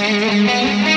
Müzik